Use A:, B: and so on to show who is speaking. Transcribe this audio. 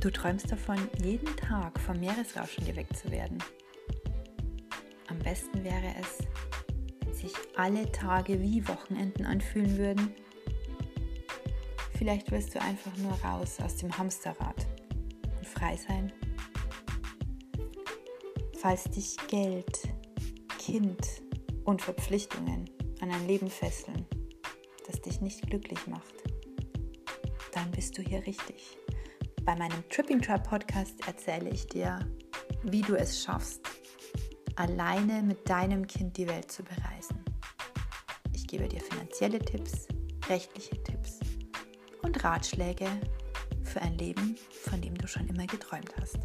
A: Du träumst davon, jeden Tag vom Meeresrauschen geweckt zu werden. Am besten wäre es, wenn sich alle Tage wie Wochenenden anfühlen würden. Vielleicht willst du einfach nur raus aus dem Hamsterrad und frei sein. Falls dich Geld, Kind und Verpflichtungen an ein Leben fesseln, das dich nicht glücklich macht, dann bist du hier richtig. Bei meinem Tripping Tribe Podcast erzähle ich dir, wie du es schaffst, alleine mit deinem Kind die Welt zu bereisen. Ich gebe dir finanzielle Tipps, rechtliche Tipps und Ratschläge für ein Leben, von dem du schon immer geträumt hast.